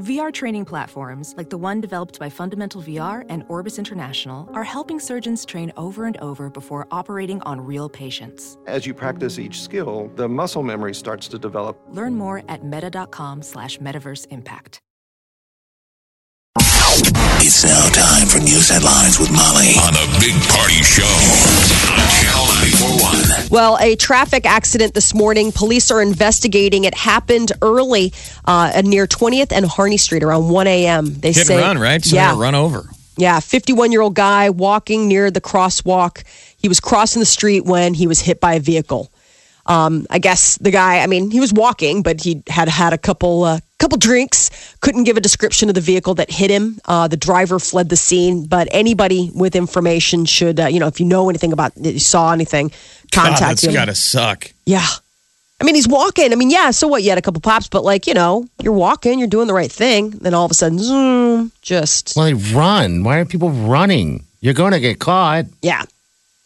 VR training platforms, like the one developed by Fundamental VR and Orbis International, are helping surgeons train over and over before operating on real patients. As you practice each skill, the muscle memory starts to develop. Learn more at meta.com slash metaverse impact. It's now time for news headlines with Molly on the Big Party Show on Channel 941. Well, a traffic accident this morning. Police are investigating. It happened early uh, near 20th and Harney Street around 1 a.m. They Hit say, and run, right? So yeah, run over. yeah. 51 year old guy walking near the crosswalk. He was crossing the street when he was hit by a vehicle. Um, I guess the guy. I mean, he was walking, but he had had a couple uh, couple drinks. Couldn't give a description of the vehicle that hit him. Uh, the driver fled the scene. But anybody with information should, uh, you know, if you know anything about, you saw anything, God, contact that's him. gotta suck. Yeah. I mean, he's walking. I mean, yeah, so what? You had a couple pops, but like, you know, you're walking, you're doing the right thing. Then all of a sudden, zoom, just, Well, they run. Why are people running? You're going to get caught. yeah.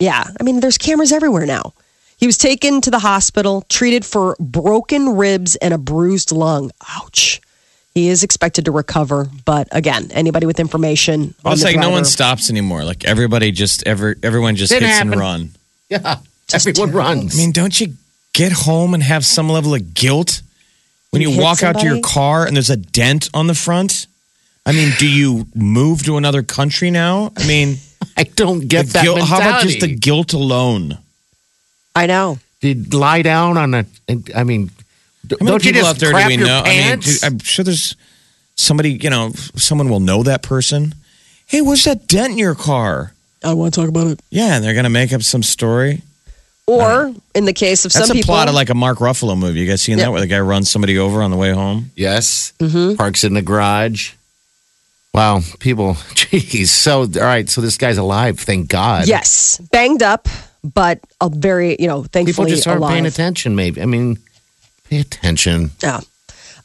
Yeah. I mean, there's cameras everywhere now. He was taken to the hospital, treated for broken ribs and a bruised lung. Ouch. He is expected to recover, but again, anybody with information. Well, on it's the like no one stops anymore. Like everybody just ever everyone just Didn't hits and happen. run. Yeah. Everyone runs. I mean, don't you get home and have some level of guilt when You you, hit walk out to your car and there's a dent on the front? I mean, do you move to another country now? I mean, I don't get the that guilt, how about just the guilt alone? I know. Did lie down on a. I mean, How many don't you just out there do we your know? I mean, pants? I'm sure there's somebody, you know, someone will know that person. Hey, what's that dent in your car? I want to talk about it. Yeah, and they're going to make up some story. Or in the case of That's some a people, plot of like a Mark Ruffalo movie. You guys seen Yeah. that where the guy runs somebody over on the way home? yes. Mm-hmm. Parks in the garage. Wow, people. Jeez. So, all right. So this guy's alive. Thank God. yes, banged up, but a very, you know, People thankfully just aren't alive. paying attention, maybe. I mean, pay attention. Yeah.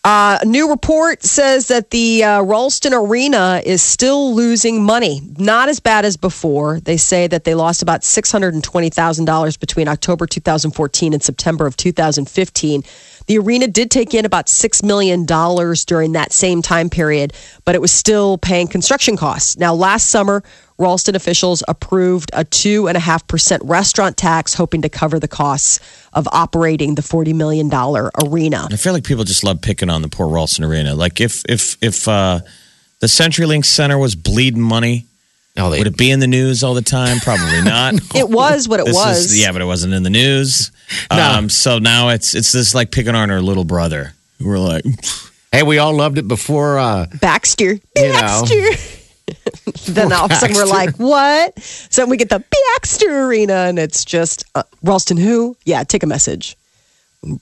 Uh, a new report says that the uh, Ralston Arena is still losing money. Not as bad as before. They say that they lost about $620,000 between October 2014 and September of 2015. The arena did take in about $6 million during that same time period, but it was still paying construction costs. Now, last summer, Ralston officials approved a 2.5% restaurant tax, hoping to cover the costs of operating the $40 million arena. I feel like people just love picking on the poor Ralston Arena. Like if if if uh, the CenturyLink Center was bleeding money, Oh, they, would it be in the news all the time? Probably not. It was what it This was. is- yeah, but it wasn't in the news. No. Um, so now it's it's this like picking on our little brother. We're like, hey, we all loved it before. Uh, Baxter. You know. Baxter. then all of a sudden we're like, what? So we get the Baxter Arena, and it's just uh, Ralston who? Yeah, take a message.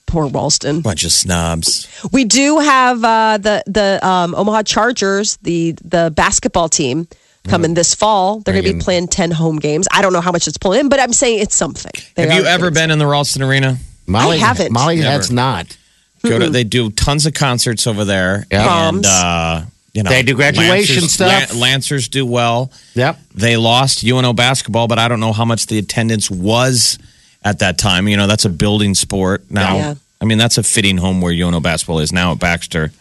Poor Ralston. bunch of snobs. We do have uh, the the um, Omaha Chargers, the the basketball team, coming this fall. They're going to be playing ten home games. I don't know how much it's pulling in, but I'm saying it's something. They Have you ever getting- been in the Ralston Arena? Molly I haven't. Molly Never. has not. Go to, they do tons of concerts over there. Yeah. And, Proms. uh, you know, They do graduation Lancers, stuff. Lan- Lancers do well. Yep. They lost UNO basketball, but I don't know how much the attendance was at that time. You know, that's a building sport now. Yeah. I mean, that's a fitting home where UNO basketball is now at Baxter.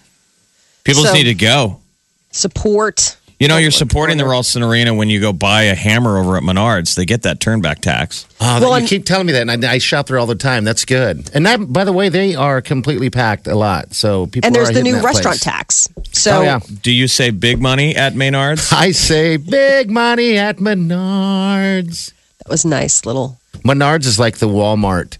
People just So- need to go. support? You know, you're supporting the Ralston Arena when you go buy a hammer over at Menards. They get that turnback tax. Oh, Well, you keep telling me that, and I, I shop there all the time. That's good. And that, by the way, they are completely packed a lot. So people And there's are the new restaurant place. tax. So Oh yeah, Do you say big money at Maynard's? I say big money at Menards. that was nice little. Menards is like the Walmart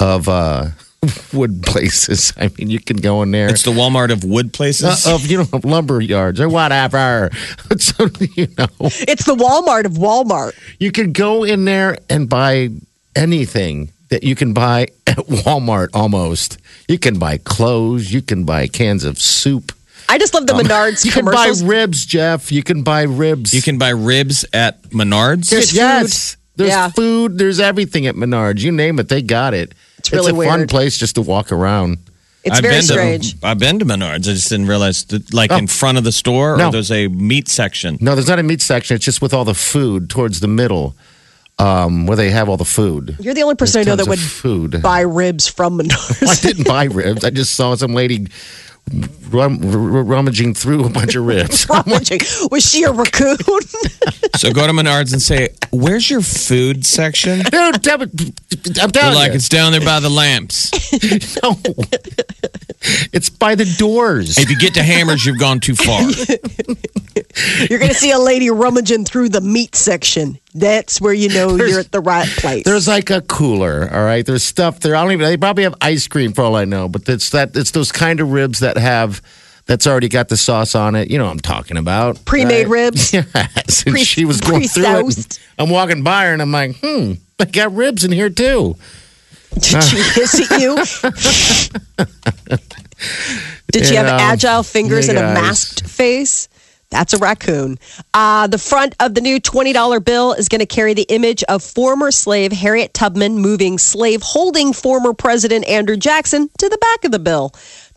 of uh, wood places. I mean, you can go in there. It's the Walmart of wood places. uh, of you know lumber yards or whatever. so you know, It's the Walmart of Walmart. you can go in there and buy anything that you can buy at Walmart. Almost, you can buy clothes. You can buy cans of soup. I just love the Menards You can buy ribs, Jeff. You can buy ribs. You can buy ribs at Menards. There's, Good yes. There's Yeah. food. There's everything at Menards. You name it, they got it. It's really a fun weird. place just to walk around. It's I've very been strange. To, I've been to Menards. I just didn't realize that, like Oh. in front of the store, No. or there's a meat section. No, there's not a meat section. It's just with all the food towards the middle, um, where they have all the food. You're the only person There's I know that would food. buy ribs from Menards. I didn't buy ribs. I just saw some lady rum, r- rummaging through a bunch of ribs. Rummaging. Was she a raccoon? So go to Menards and say, "Where's your food section?" Dude, damn it, I'm They're like, you. "It's down there by the lamps." No. it's by the doors. If you get to Hammers, you've gone too far. You're going to see a lady rummaging through the meat section. That's where you know you're at the right place. There's like a cooler, all right. There's stuff there. I don't even. They probably have ice cream for all I know, but it's that. It's those kind of ribs that have that's already got the sauce on it. You know what I'm talking about. Pre-made right? ribs? Yes. Pre- she was going through it. I'm walking by her, and I'm like, hmm, they got ribs in here too. Did she hiss at you? Did she have agile fingers and a masked face? That's a raccoon. Uh, the front of the new $20 bill is going to carry the image of former slave Harriet Tubman moving slave holding former President Andrew Jackson to the back of the bill.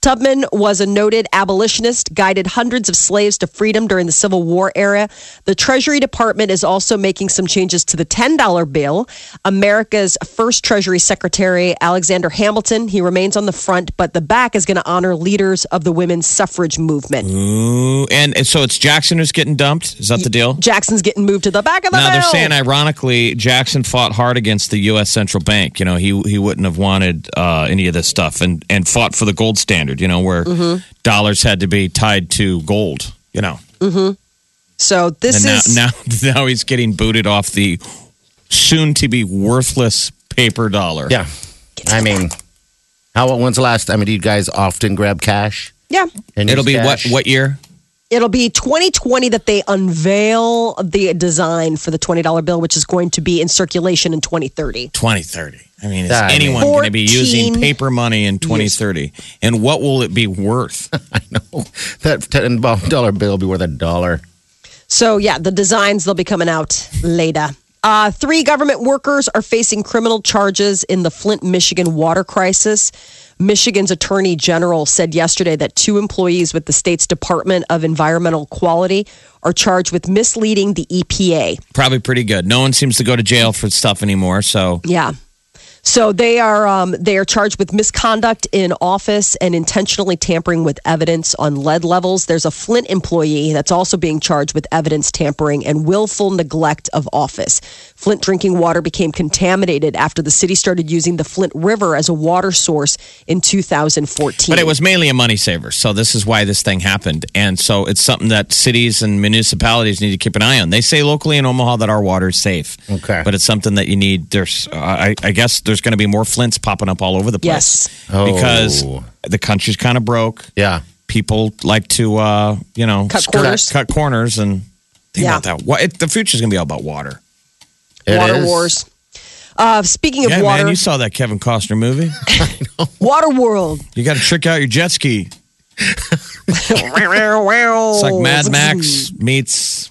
Tubman was a noted abolitionist, guided hundreds of slaves to freedom during the Civil War era. The Treasury Department is also making some changes to the $10 bill. America's first Treasury Secretary, Alexander Hamilton, he remains on the front, but the back is going to honor leaders of the women's suffrage movement. Ooh, and, and so it's Jackson who's getting dumped. Is that the deal? Jackson's getting moved to the back of the Now bill. they're saying, ironically, Jackson fought hard against the U.S. central bank. You know, he he wouldn't have wanted uh, any of this stuff, and and fought for the gold standard. You know, where Mm-hmm. dollars had to be tied to gold. You know, so this and now is now now he's getting booted off the soon to be worthless paper dollar. Yeah, I mean, how? When's the last? I mean, do you guys often grab cash? yeah. And It'll use be what what year? It'll be 2020 that they unveil the design for the $20 bill, which is going to be in circulation in 2030. 2030. I mean, is I mean- anyone going to be using paper money in 2030? And what will it be worth? I know that ten dollar bill will be worth a dollar. So, yeah, the designs, they'll be coming out later. Uh, three government workers are facing criminal charges in the Flint, Michigan water crisis. Michigan's attorney general said yesterday that two employees with the state's Department of Environmental Quality are charged with misleading the EPA. Probably pretty good. No one seems to go to jail for stuff anymore. So Yeah. So they are um, they are charged with misconduct in office and intentionally tampering with evidence on lead levels. There's a Flint employee that's also being charged with evidence tampering and willful neglect of office. Flint drinking water became contaminated after the city started using the Flint River as a water source in 2014. But it was mainly a money saver. So this is why this thing happened. And so it's something that cities and municipalities need to keep an eye on. They say locally in Omaha that our water is safe. Okay. But it's something that you need. There's, uh, I, I guess there's going to be more flints popping up all over the place. Yes. Because Oh. the country's kind of broke. Yeah. People like to, uh, you know, Cut skirt- corners. cut corners and think Yeah. about that. What, it, the future's going to be all about water. It water is. wars. Uh, speaking of yeah, water, man, you saw that Kevin Costner movie. Water World. You got to trick out your jet ski. it's It's like Mad Max meets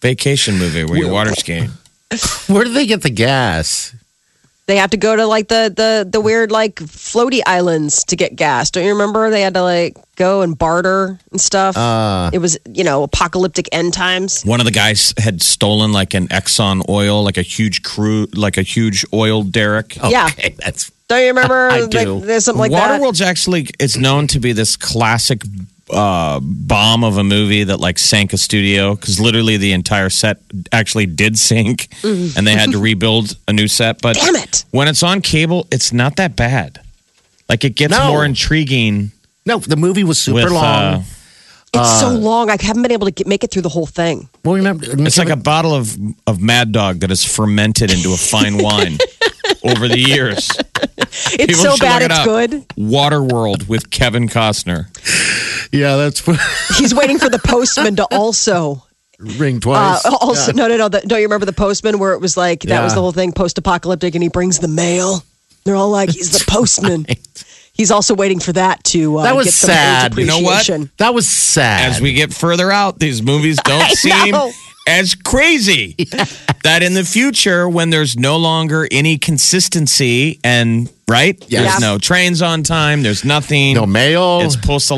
vacation movie where you're water skiing. Where do they get the gas? They have to go to like the the the weird like floaty islands to get gas. Don't you remember? They had to like go and barter and stuff. Uh, it was you know apocalyptic end times. One of the guys had stolen like an Exxon oil, like a huge crew, like a huge oil derrick. Yeah. that's Don't you remember? I like, do. there's something like that. Waterworld's actually it's known to be this classic uh, bomb of a movie that like sank a studio because literally the entire set actually did sink, and they had to rebuild a new set. But. Damn it. when it's on cable, it's not that bad. Like it gets No. more intriguing no. The movie was super with. long. Uh, It's so long. I haven't been able to get, make it through the whole thing. well, remember, It's like a bottle of of Mad Dog that is fermented into a fine wine over the years. It's People so bad. look it It's up. good. Waterworld with Kevin Costner. yeah, that's He's waiting for the postman to also. ring Uh, twice. also, no, no, no. The, don't you remember the postman where it was like that was the whole thing, post-apocalyptic, and he brings the mail. They're all like, "He's the postman." He's also waiting for that to uh, That was get sad. You know what? that was sad. As we get further out, these movies don't seem know. As crazy. that in the future, when there's no longer any consistency and right, Yes. there's Yeah. no trains on time, there's nothing. no mail. It's post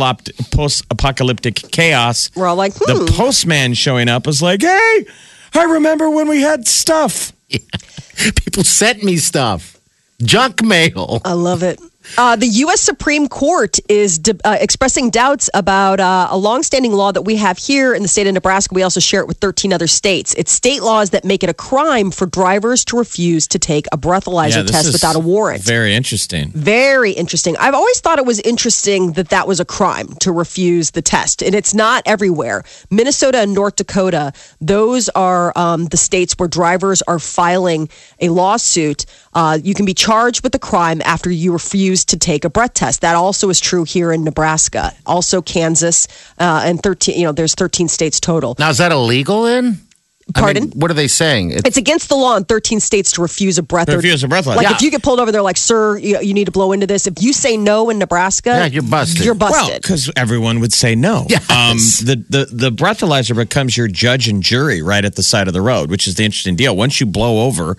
apocalyptic chaos. We're all like, hmm. The postman showing up is like, hey, I remember when we had stuff. People sent me stuff. Junk mail. I love it. Uh, the U.S. Supreme Court is de- uh, expressing doubts about uh, a longstanding law that we have here in the state of Nebraska. We also share it with 13 other states. It's state laws that make it a crime for drivers to refuse to take a breathalyzer this test without a warrant. Very interesting. Very interesting. I've always thought it was interesting that that was a crime to refuse the test, and it's not everywhere. Minnesota and North Dakota, those are um, the states where drivers are filing a lawsuit. Uh, you can be charged with a crime after you refuse to take a breath test. That also is true here in Nebraska, also Kansas, uh, and thirteen. You know, there's 13 states total. Now, is that illegal in? I mean, Pardon? what are they saying? It's, It's against the law in 13 states to refuse a breath. or- Refuse a breathalyzer. Like Yeah. if you get pulled over, they're like, "Sir, you, you need to blow into this." If you say no in Nebraska, Yeah, you're busted. You're Well, busted. because everyone would say no. Yes. Um, the, the the breathalyzer becomes your judge and jury right at the side of the road, which is the interesting deal. Once you blow over,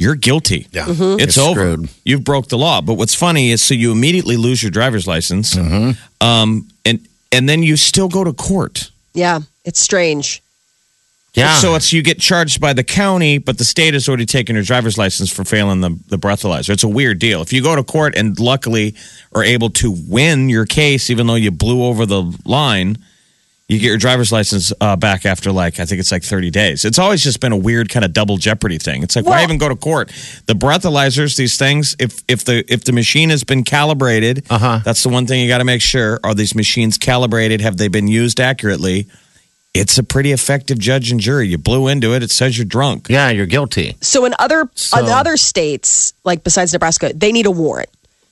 you're guilty. Yeah. Mm-hmm. It's You're over. screwed. You've broke the law. But what's funny is, so you immediately lose your driver's license, Mm-hmm. um, and and then you still go to court. yeah, it's strange. yeah. So it's you get charged by the county, but the state has already taken your driver's license for failing the, the breathalyzer. It's a weird deal. If you go to court and luckily are able to win your case, even though you blew over the line, you get your driver's license uh, back after like I think it's like 30 days. It's always just been a weird kind of double jeopardy thing. It's like why even go to court? The breathalyzers, these things, if if the if the machine has been calibrated, Uh-huh. that's the one thing you got to make sure. Are these machines calibrated? Have they been used accurately? It's a pretty effective judge and jury. You blew into it. It says you're drunk. yeah, you're guilty. So in other So- in other states, like besides Nebraska, they need a warrant.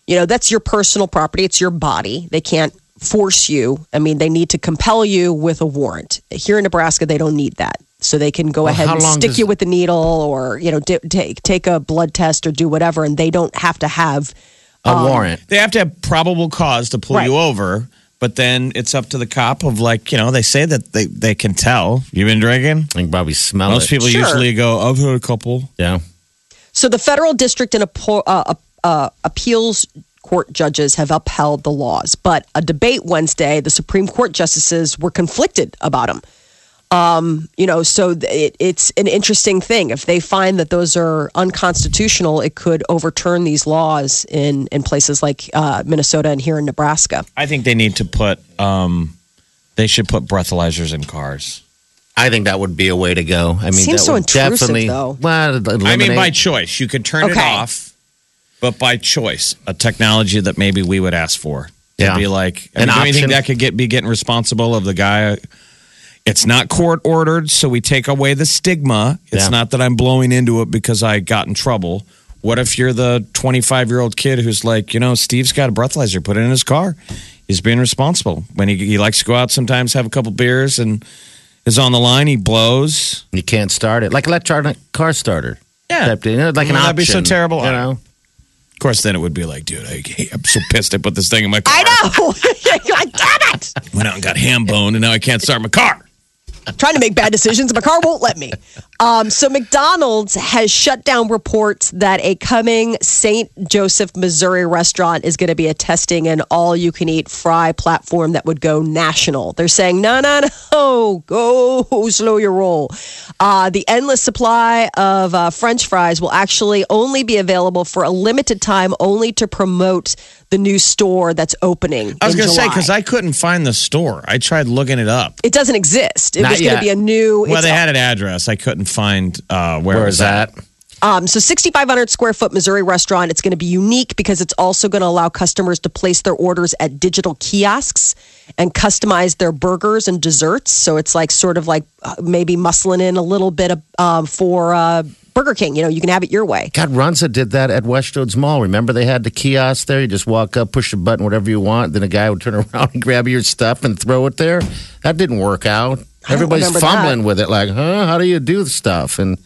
You know, that's your personal property. It's your body. They can't force you. I mean, they need to compel you with a warrant. Here in Nebraska, they don't need that. So they can go Well, ahead and stick does- you with the needle, or you know, di- take take a blood test or do whatever, and they don't have to have A warrant. They have to have probable cause to pull Right. you over, but then it's up to the cop of like, you know, they say that they, they can tell. You've been drinking? I can probably smell Most it. people Sure. usually go, I've had a couple. yeah. So the federal district and appo- uh, uh, appeals court judges have upheld the laws, but a debate Wednesday, the Supreme Court justices were conflicted about them. Um, you know, so it, it's an interesting thing. If they find that those are unconstitutional, it could overturn these laws in in places like uh, Minnesota and here in Nebraska. I think they need to put, um, they should put breathalyzers in cars. I think that would be a way to go. I mean, Seems that so would intrusive, definitely, though. Well, it'd I mean, by choice. You could turn it off, but by choice, a technology that maybe we would ask for. To Yeah. be like, I mean, do you think that could get be getting responsible of the guy? It's not court ordered, so we take away the stigma. It's Yeah. not that I'm blowing into it because I got in trouble. What if you're the 25 year old kid who's like, you know, Steve's got a breathalyzer, put in his car. He's being responsible. When he, he likes to go out sometimes, have a couple beers, and is on the line, he blows. you can't start it like electronic car starter. Yeah. You know, like an Well, that'd be so option, terrible. You know, Of course, then it would be like, dude, I, I'm so pissed I put this thing in my car. I know. You're damn it! Went out and got ham boned, and now I can't start my car. Trying to make bad decisions. My car won't let me. Um, so McDonald's has shut down reports that a coming St. Joseph, Missouri restaurant is going to be a testing an all-you-can-eat fry platform that would go national. They're saying, no, no, no, go slow your roll. Uh, the endless supply of uh, French fries will actually only be available for a limited time, only to promote the new store that's opening. I was going to say because I couldn't find the store. I tried looking it up. it doesn't exist. It Not was going to be a new. Well, they had an address. I couldn't find uh, where, where was at. that? Um, so 6,500 square foot Missouri restaurant. It's going to be unique because it's also going to allow customers to place their orders at digital kiosks and customize their burgers and desserts. So it's like sort of like uh, maybe muscling in a little bit of, um, for uh, Burger King. You know, you can have it your way. God, Runza did that at Westroads Mall. Remember they had the kiosk there? You just walk up, push a button, whatever you want. Then a guy would turn around and grab your stuff and throw it there. That didn't work out. Everybody's fumbling that. with it, like, huh? How do you do the stuff? And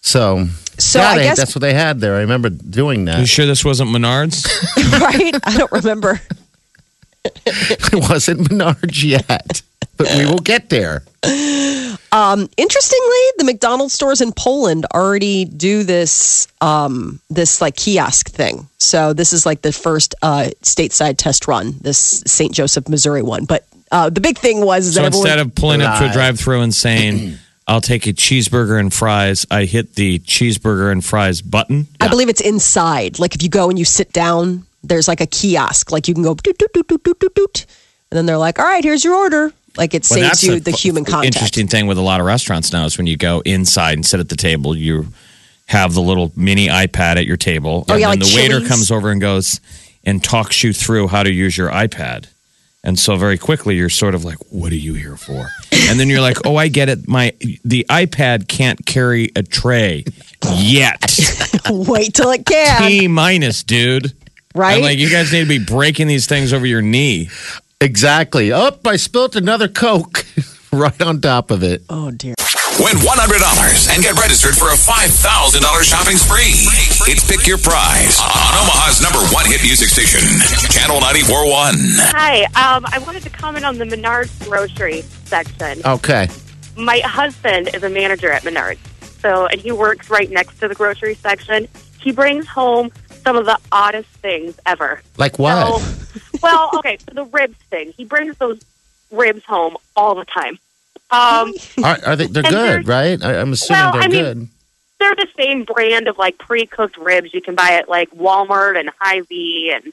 so, So yeah, I guess- that's what they had there. I remember doing that. You that. sure this wasn't Menards? right? I don't remember. it wasn't Menards yet, but we will get there. Interestingly, the McDonald's stores in Poland already do this um, this like kiosk thing. So this is like the first uh, stateside test run, this St. Joseph, Missouri one. But uh, the big thing was so that everyone, instead of pulling up to a drive-through and saying, "I'll take a cheeseburger and fries," I hit the cheeseburger and fries button. I believe it's inside. Like if you go and you sit down There's like a kiosk, like you can go doot, doot, doot, doot, doot, doot, doot. and then they're like, "All right, here's your order." Like it Well, saves you the human contact. Interesting thing with a lot of restaurants now is when you go inside and sit at the table, you have the little mini iPad at your table, Oh, and yeah, then like the waiter comes over and goes and talks you through how to use your iPad. And so very quickly you're sort of like, "What are you here for?" And then you're like, "Oh, I get it. My the iPad can't carry a tray yet. Wait till it can, T minus, dude." right? I'm like, you guys need to be breaking these things over your knee. Exactly. Oh, I spilt another Coke right on top of it. oh dear. Win $100 and get registered for a $5,000 shopping spree. It's Pick Your Prize on Omaha's number one hit music station, Channel 94.1. Hi, um, I wanted to comment on the Menards grocery section. Okay. My husband is a manager at Menards, so and he works right next to the grocery section. He brings home some of the oddest things ever. Like what? So, well, okay, so the ribs thing. He brings those ribs home all the time. Um, Are, are they? They're good, they're- right? I, I'm assuming Well, they're I mean- good. they're the same brand of like pre-cooked ribs you can buy at like Walmart and Hy-Vee and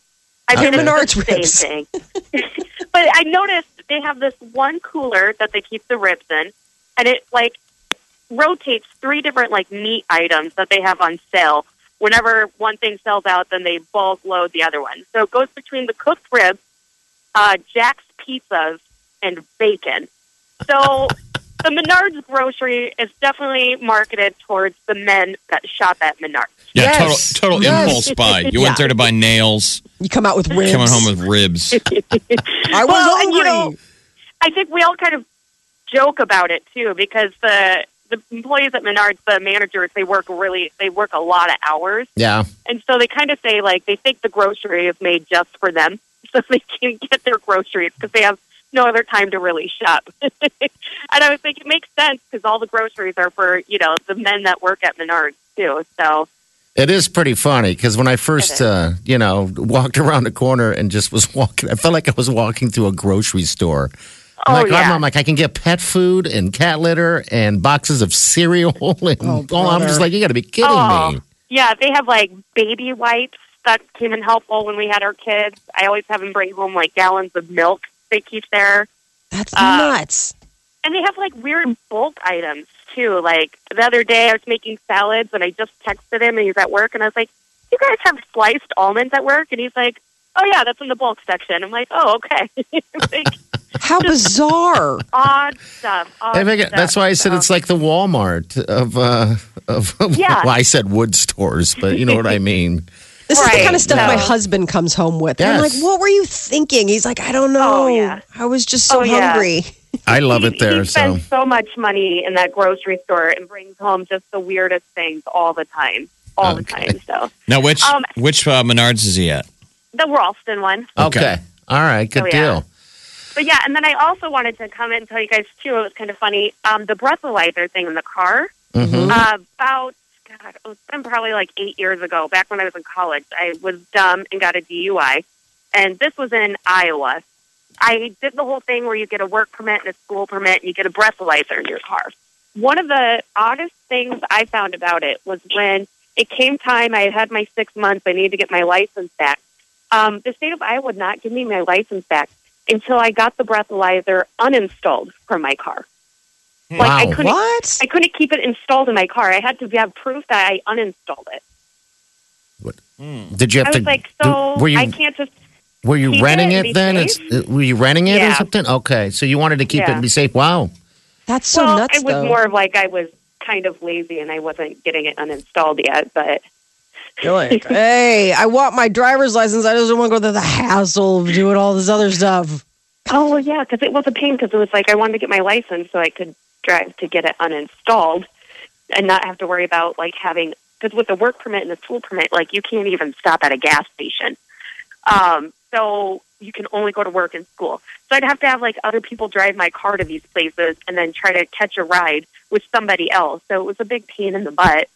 I They're mean it's Menards the same ribs. thing. but I noticed they have this one cooler that they keep the ribs in, and it like rotates three different like meat items that they have on sale. Whenever one thing sells out, then they bulk load the other one. So it goes between the cooked ribs, uh, Jack's pizzas, and bacon. So the Menards grocery is definitely marketed towards the men that shop at Menards. Yeah, Yes. total total Yes. impulse buy. You Yeah. went there to buy nails, You come out with ribs. coming home with ribs. I was Well, and, you know, I think we all kind of joke about it too because the the employees at Menards, the managers, they work really they work a lot of hours, Yeah. and so they kind of say like they think the grocery is made just for them, so they can get their groceries because they have no other time to really shop. and I was thinking it makes sense because all the groceries are for you know the men that work at Menards too. So It is pretty funny because when I first, uh, you know, walked around the corner and just was walking, I felt like I was walking through a grocery store. I'm Oh, like, yeah. I'm like, I can get pet food and cat litter and boxes of cereal. And Oh, oh, I'm just like, you got to be kidding Oh, me. Yeah, they have like baby wipes that came in helpful when we had our kids. I always have them bring home like gallons of milk they keep there. That's uh, nuts. And they have like weird bulk items too. Like the other day I was making salads and I just texted him and he's at work and I was like, You guys have sliced almonds at work? And he's like, Oh yeah, that's in the bulk section. I'm like, Oh, okay. like How bizarre. odd stuff. Odd Hey, stuff. that's why I said So- it's like the Walmart of, uh, of Yeah. well, I said wood stores, but you know what I mean. This is the kind of stuff my husband comes home with. I'm like, what were you thinking? He's like, I don't know. Oh, yeah. I was just so Oh, yeah. hungry. I love he, it there. He So spends so much money in that grocery store and brings home just the weirdest things all the time. All the time. So Now, which Um, which uh, Menards is he at? the Ralston one. okay. Okay. all right, good deal. yeah. But yeah, and then I also wanted to come and tell you guys too. It was kind of funny. Um, the breathalyzer thing in the car. Mhm. Uh, about God, it was been probably like eight years ago. Back when I was in college, I was dumb and got a DUI, and this was in Iowa. I did the whole thing where you get a work permit and a school permit, and you get a breathalyzer in your car. One of the oddest things I found about it was when it came time. I had had my six months. I needed to get my license back. Um, the state of Iowa would not give me my license back until I got the breathalyzer uninstalled from my car. Like I couldn't What? I couldn't keep it installed in my car. I had to have proof that I uninstalled it. What Did you have I to? was like, do- so were you I can't just. were you keep renting it it then? It's, uh, were you renting it or something? Okay, so you wanted to keep it and be safe. Wow. That's so well, nuts, it was though. more of like I was kind of lazy and I wasn't getting it uninstalled yet. But You're like, hey, I want my driver's license. I just don't want to go through the hassle of doing all this other stuff. oh well, yeah, because it was a pain because it was like I wanted to get my license so I could drive to get it uninstalled and not have to worry about like having because with the work permit and the school permit, like you can't even stop at a gas station. Um, so you can only go to work and school. So I'd have to have like other people drive my car to these places and then try to catch a ride with somebody else. So it was a big pain in the butt.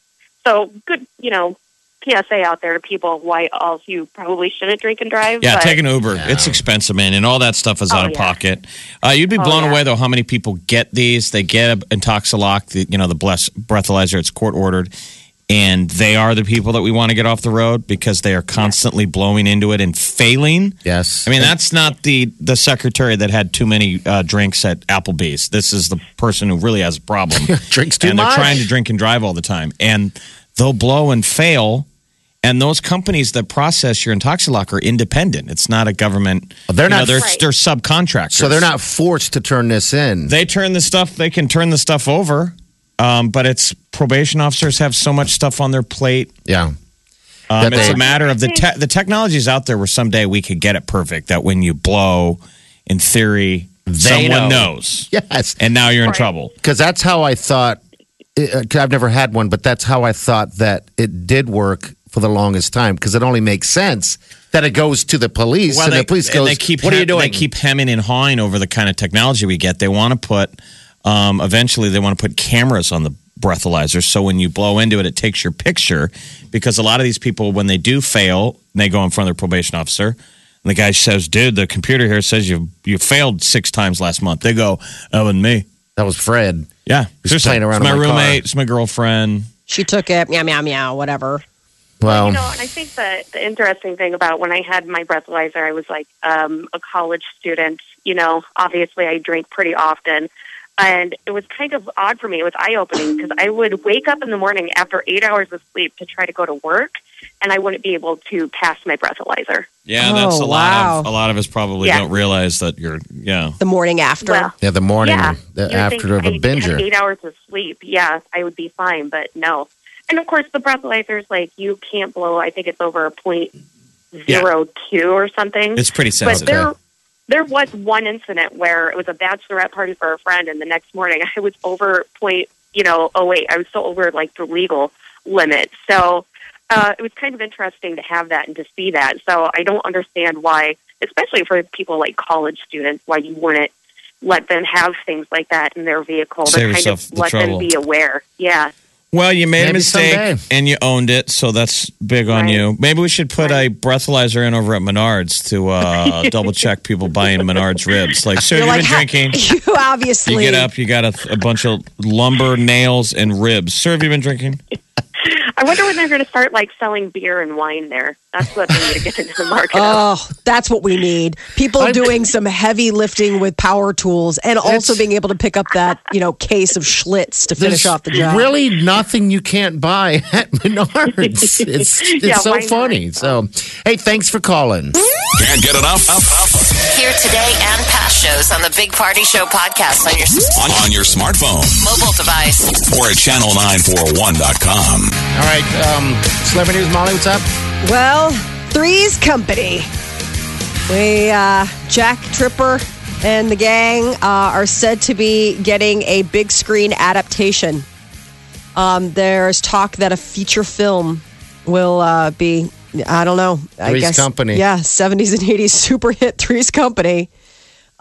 So good, you know, PSA out there to people why else you probably shouldn't drink and drive. Yeah, but take an Uber. It's expensive, man, and all that stuff is Oh, out of yeah. pocket. Uh, you'd be Oh, blown yeah. away though how many people get these. They get a Intoxalock, the, you know, the bless breathalyzer. It's court ordered, And they are the people that we want to get off the road because they are constantly blowing into it and failing. Yes. I mean, that's not the the secretary that had too many uh, drinks at Applebee's. This is the person who really has a problem. Drinks too and much. they're trying to drink and drive all the time, and they'll blow and fail. And those companies that process your Intoxalock are independent. It's not a government. They're you know, not- they're, Right. they're subcontractors. so they're not forced to turn this in. They turn the stuff. They can turn the stuff over. Um, but it's probation officers have so much stuff on their plate. yeah. Um, it's they- a matter of the te- the technology's out there where someday we could get it perfect. That when you blow, in theory, They someone know. knows, Yes. and now you're in Right. trouble. because that's how I thought. uh, 'cause I've never had one, but that's how I thought that it did work for the longest time. Because it only makes sense that it goes to the police, and the police and goes, they keep "What are you doing?" They keep hemming and hawing over the kind of technology we get. They want to put, um, eventually, they want to put cameras on the breathalyzer, so when you blow into it, it takes your picture. Because a lot of these people, when they do fail, they go in front of their probation officer. And the guy says, "Dude, the computer here says you you failed six times last month." They go, "That wasn't me." that was Fred. Yeah, He's seriously. playing around It's my in my car. roommate. It's my girlfriend. She took it, meow, meow, meow, whatever. Well, you know, and I think that the interesting thing about when I had my breathalyzer, I was like um, a college student. You know, obviously I drink pretty often. And it was kind of odd for me. It was eye opening because I would wake up in the morning after eight hours of sleep to try to go to work, and I wouldn't be able to pass my breathalyzer. Yeah, Oh, that's a lot of a lot of us probably Yeah. don't realize that you're. Yeah, The morning after. Well, yeah, the morning yeah, the, after think of a I had binger. eight hours of sleep. Yeah, I would be fine, but no. And of course, the breathalyzers, like you can't blow. I think it's over a point zero two or something. it's pretty But sensitive. there, there was one incident where it was a bachelorette party for a friend, and the next morning I was over point, you know, oh wait, I was still over like the legal limit. So uh, it was kind of interesting to have that and to see that. So I don't understand why, especially for people like college students, why you wouldn't let them have things like that in their vehicle to kind of let trouble. them be aware. Yeah. Well, you made a mistake someday. and you owned it, so that's big on Right. you. Maybe we should put a breathalyzer in over at Menards to uh, double check people buying Menards ribs. Like, sir, You're you've like, been drinking. You obviously. You get up, you got a, a bunch of lumber, nails, and ribs. Sir, have you been drinking? I wonder when they're going to start like selling beer and wine there. That's what they need to get into the market. of. Oh, that's what we need. People I'm- doing some heavy lifting with power tools and also being able to pick up that, you know, case of Schlitz to finish off the job. really nothing you can't buy at Menards. It's it's Yeah, so why not? funny. So, hey, thanks for calling. Can't get enough? Hear today and past shows on the Big Party Show podcast on your On, on your smartphone mobile device. or at channel941.com. All right, um, celebrity news, Molly, what's up? Well, Three's Company. We, uh, Jack Tripper and the gang uh, are said to be getting a big screen adaptation. Um, there's talk that a feature film will uh, be, I don't know, I guess. Company. Yeah, 70s and 80s super hit Three's Company.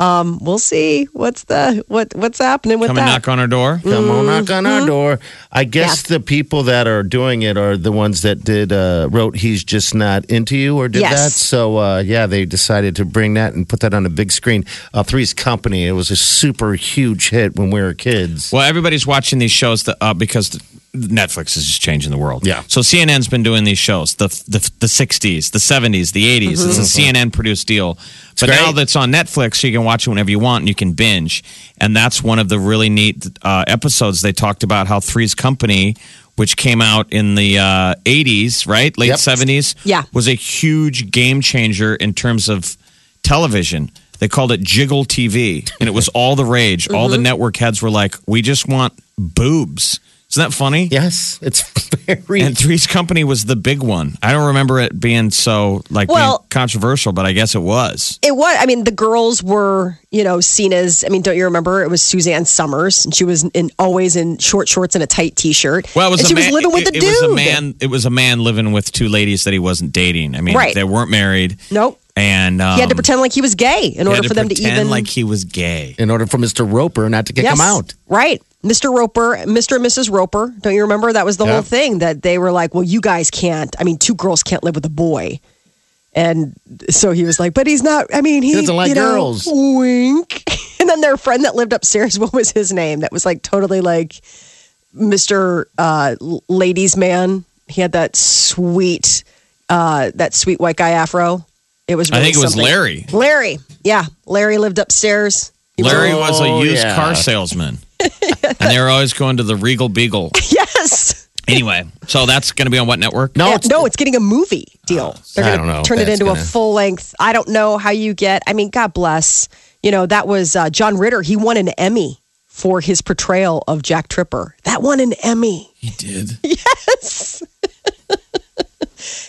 Um, we'll see what's the what what's happening with Come and that. knock on our door. Come on, knock on Mm-hmm. our door. I guess the people that are doing it are the ones that did uh, wrote "He's Just Not Into You" or did Yes. that. So uh, yeah, they decided to bring that and put that on a big screen. Uh, Three's Company. It was a super huge hit when we were kids. Well, everybody's watching these shows that, uh, because Netflix is just changing the world. Yeah. So CNN's been doing these shows the the, the 60s, the 70s, the 80s. It's a CNN produced deal. But great. now that's on Netflix, you can watch it whenever you want and you can binge. And that's one of the really neat uh, episodes. They talked about how Three's Company, which came out in the uh, 80s, right? Late Yep. 70s. Yeah. Was a huge game changer in terms of television. They called it Jiggle TV, and it was all the rage. All the network heads were like, "We just want boobs." Isn't that funny? Yes, it's very. And Three's Company was the big one. I don't remember it being so like Well- being controversial, but I guess it was. it was i mean the girls were you know seen as i mean don't you remember it was suzanne somers and she was in always in short shorts and a tight t-shirt Well, it was and a she man, was living with it, a it was a man. It was a man living with two ladies that he wasn't dating. I mean, Right. they weren't married, nope and um, he had to pretend like he was gay in he order had for them to even like he was gay. in order for Mr. Roper not to kick yes him out. right mr roper mr and mrs roper don't you remember that was the Yeah. whole thing that they were like well you guys can't i mean two girls can't live with a boy and so he was like, but he's not. I mean, he, doesn't like you know, girls. Wink. And then their friend that lived upstairs, what was his name? That was like totally like Mr. Uh, Ladies Man. He had that sweet, uh, that sweet white guy afro. It was. I Really think it was something. Larry. Larry, yeah, Larry lived upstairs. He Larry was a Oh, used yeah. car salesman, and they were always going to the Regal Beagle. yes. Anyway, so that's going to be on what network? No, Yeah, it's, no, it's getting a movie deal. They're I going don't know to turn it into a gonna- full length. I don't know how you get. I mean, God bless. You know, that was uh, John Ritter. He won an Emmy for his portrayal of Jack Tripper. That won an Emmy. He did. Yes.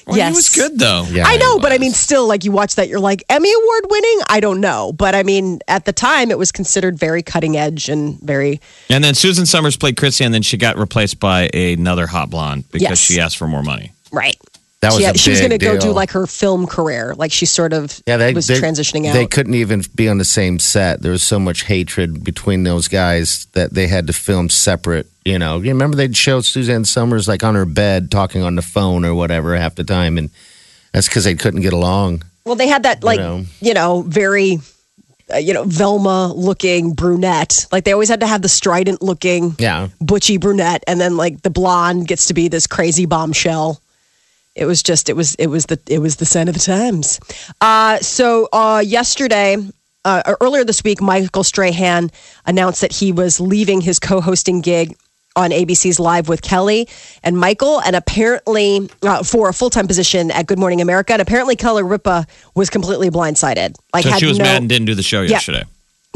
Well, yes. He was good though. Yeah, I know, but I mean, still, like you watch that, you're like Emmy Award winning. I don't know, but I mean, at the time, it was considered very cutting edge and very And then Susan Somers played Chrissy, and then she got replaced by another hot blonde because Yes. she asked for more money. right. That was she, she was going to go do like her film career, like she sort of yeah, they, was they- transitioning out. They couldn't even be on the same set. There was so much hatred between those guys that they had to film separate. You know, you remember they'd show Suzanne Somers like on her bed talking on the phone or whatever half the time, and that's because they couldn't get along. Well, they had that like you know, know. very uh, you know Velma looking brunette. Like they always had to have the strident looking Yeah. butchy brunette, and then like the blonde gets to be this crazy bombshell. It was just it was it was the it was the sign of the times. Uh, so uh, yesterday. Uh, earlier this week, Michael Strahan announced that he was leaving his co-hosting gig on ABC's Live with Kelly and Michael, and apparently uh, for a full-time position at Good Morning America. And apparently, Kelly Ripa was completely blindsided. Like, So had she was no, mad and didn't do the show yesterday.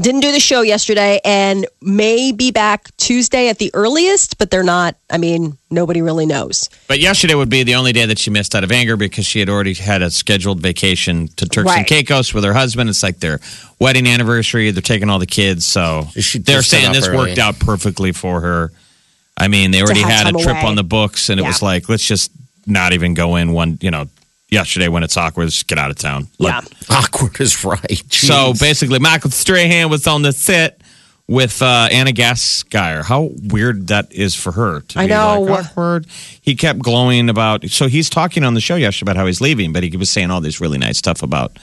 Didn't do the show yesterday, and may be back Tuesday at the earliest. But they're not. I mean, nobody really knows. But yesterday would be the only day that she missed out of anger because she had already had a scheduled vacation to Turks and Caicos with her husband. It's like their wedding anniversary. They're taking all the kids, so She they're saying this early. worked out perfectly for her. I mean, they already had a trip away. on the books, and it was like, let's just not even go in one. You know, yesterday when it's awkward, just get out of town. Let- yeah. Awkward is right. So basically, Michael Strahan was on the set with uh, Ana Gasteyer. How weird that is for her to I be know. like awkward. He kept glowing about. So he's talking on the show yesterday about how he's leaving, but he was saying all this really nice stuff about.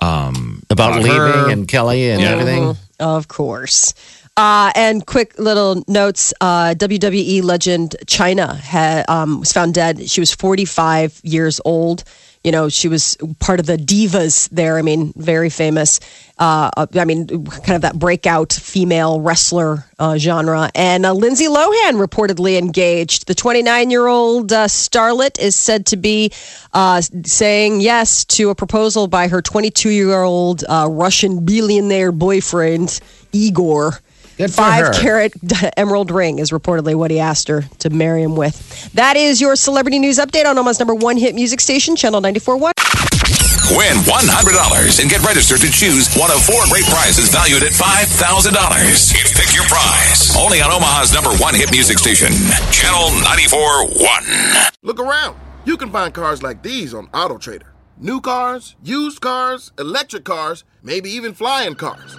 Um, about leaving her. and Kelly and Yeah. everything. Of course. Uh, and quick little notes: uh, WWE legend Chyna had, um, was found dead. She was 45 years old. You know, she was part of the divas there. I mean, very famous. Uh, I mean, kind of that breakout female wrestler uh, genre. And uh, Lindsay Lohan reportedly engaged. The 29 year old uh, starlet is said to be uh, saying yes to a proposal by her 22 year old uh, Russian billionaire boyfriend, Igor. Good for Five her. carat emerald ring is reportedly what he asked her to marry him with. That is your celebrity news update on Omaha's number one hit music station, Channel 94.1. Win $100 and get registered to choose one of four great prizes valued at $5,000. It's Pick Your Prize. Only on Omaha's number one hit music station, Channel 94.1. Look around. You can find cars like these on AutoTrader. New cars, used cars, electric cars, maybe even flying cars.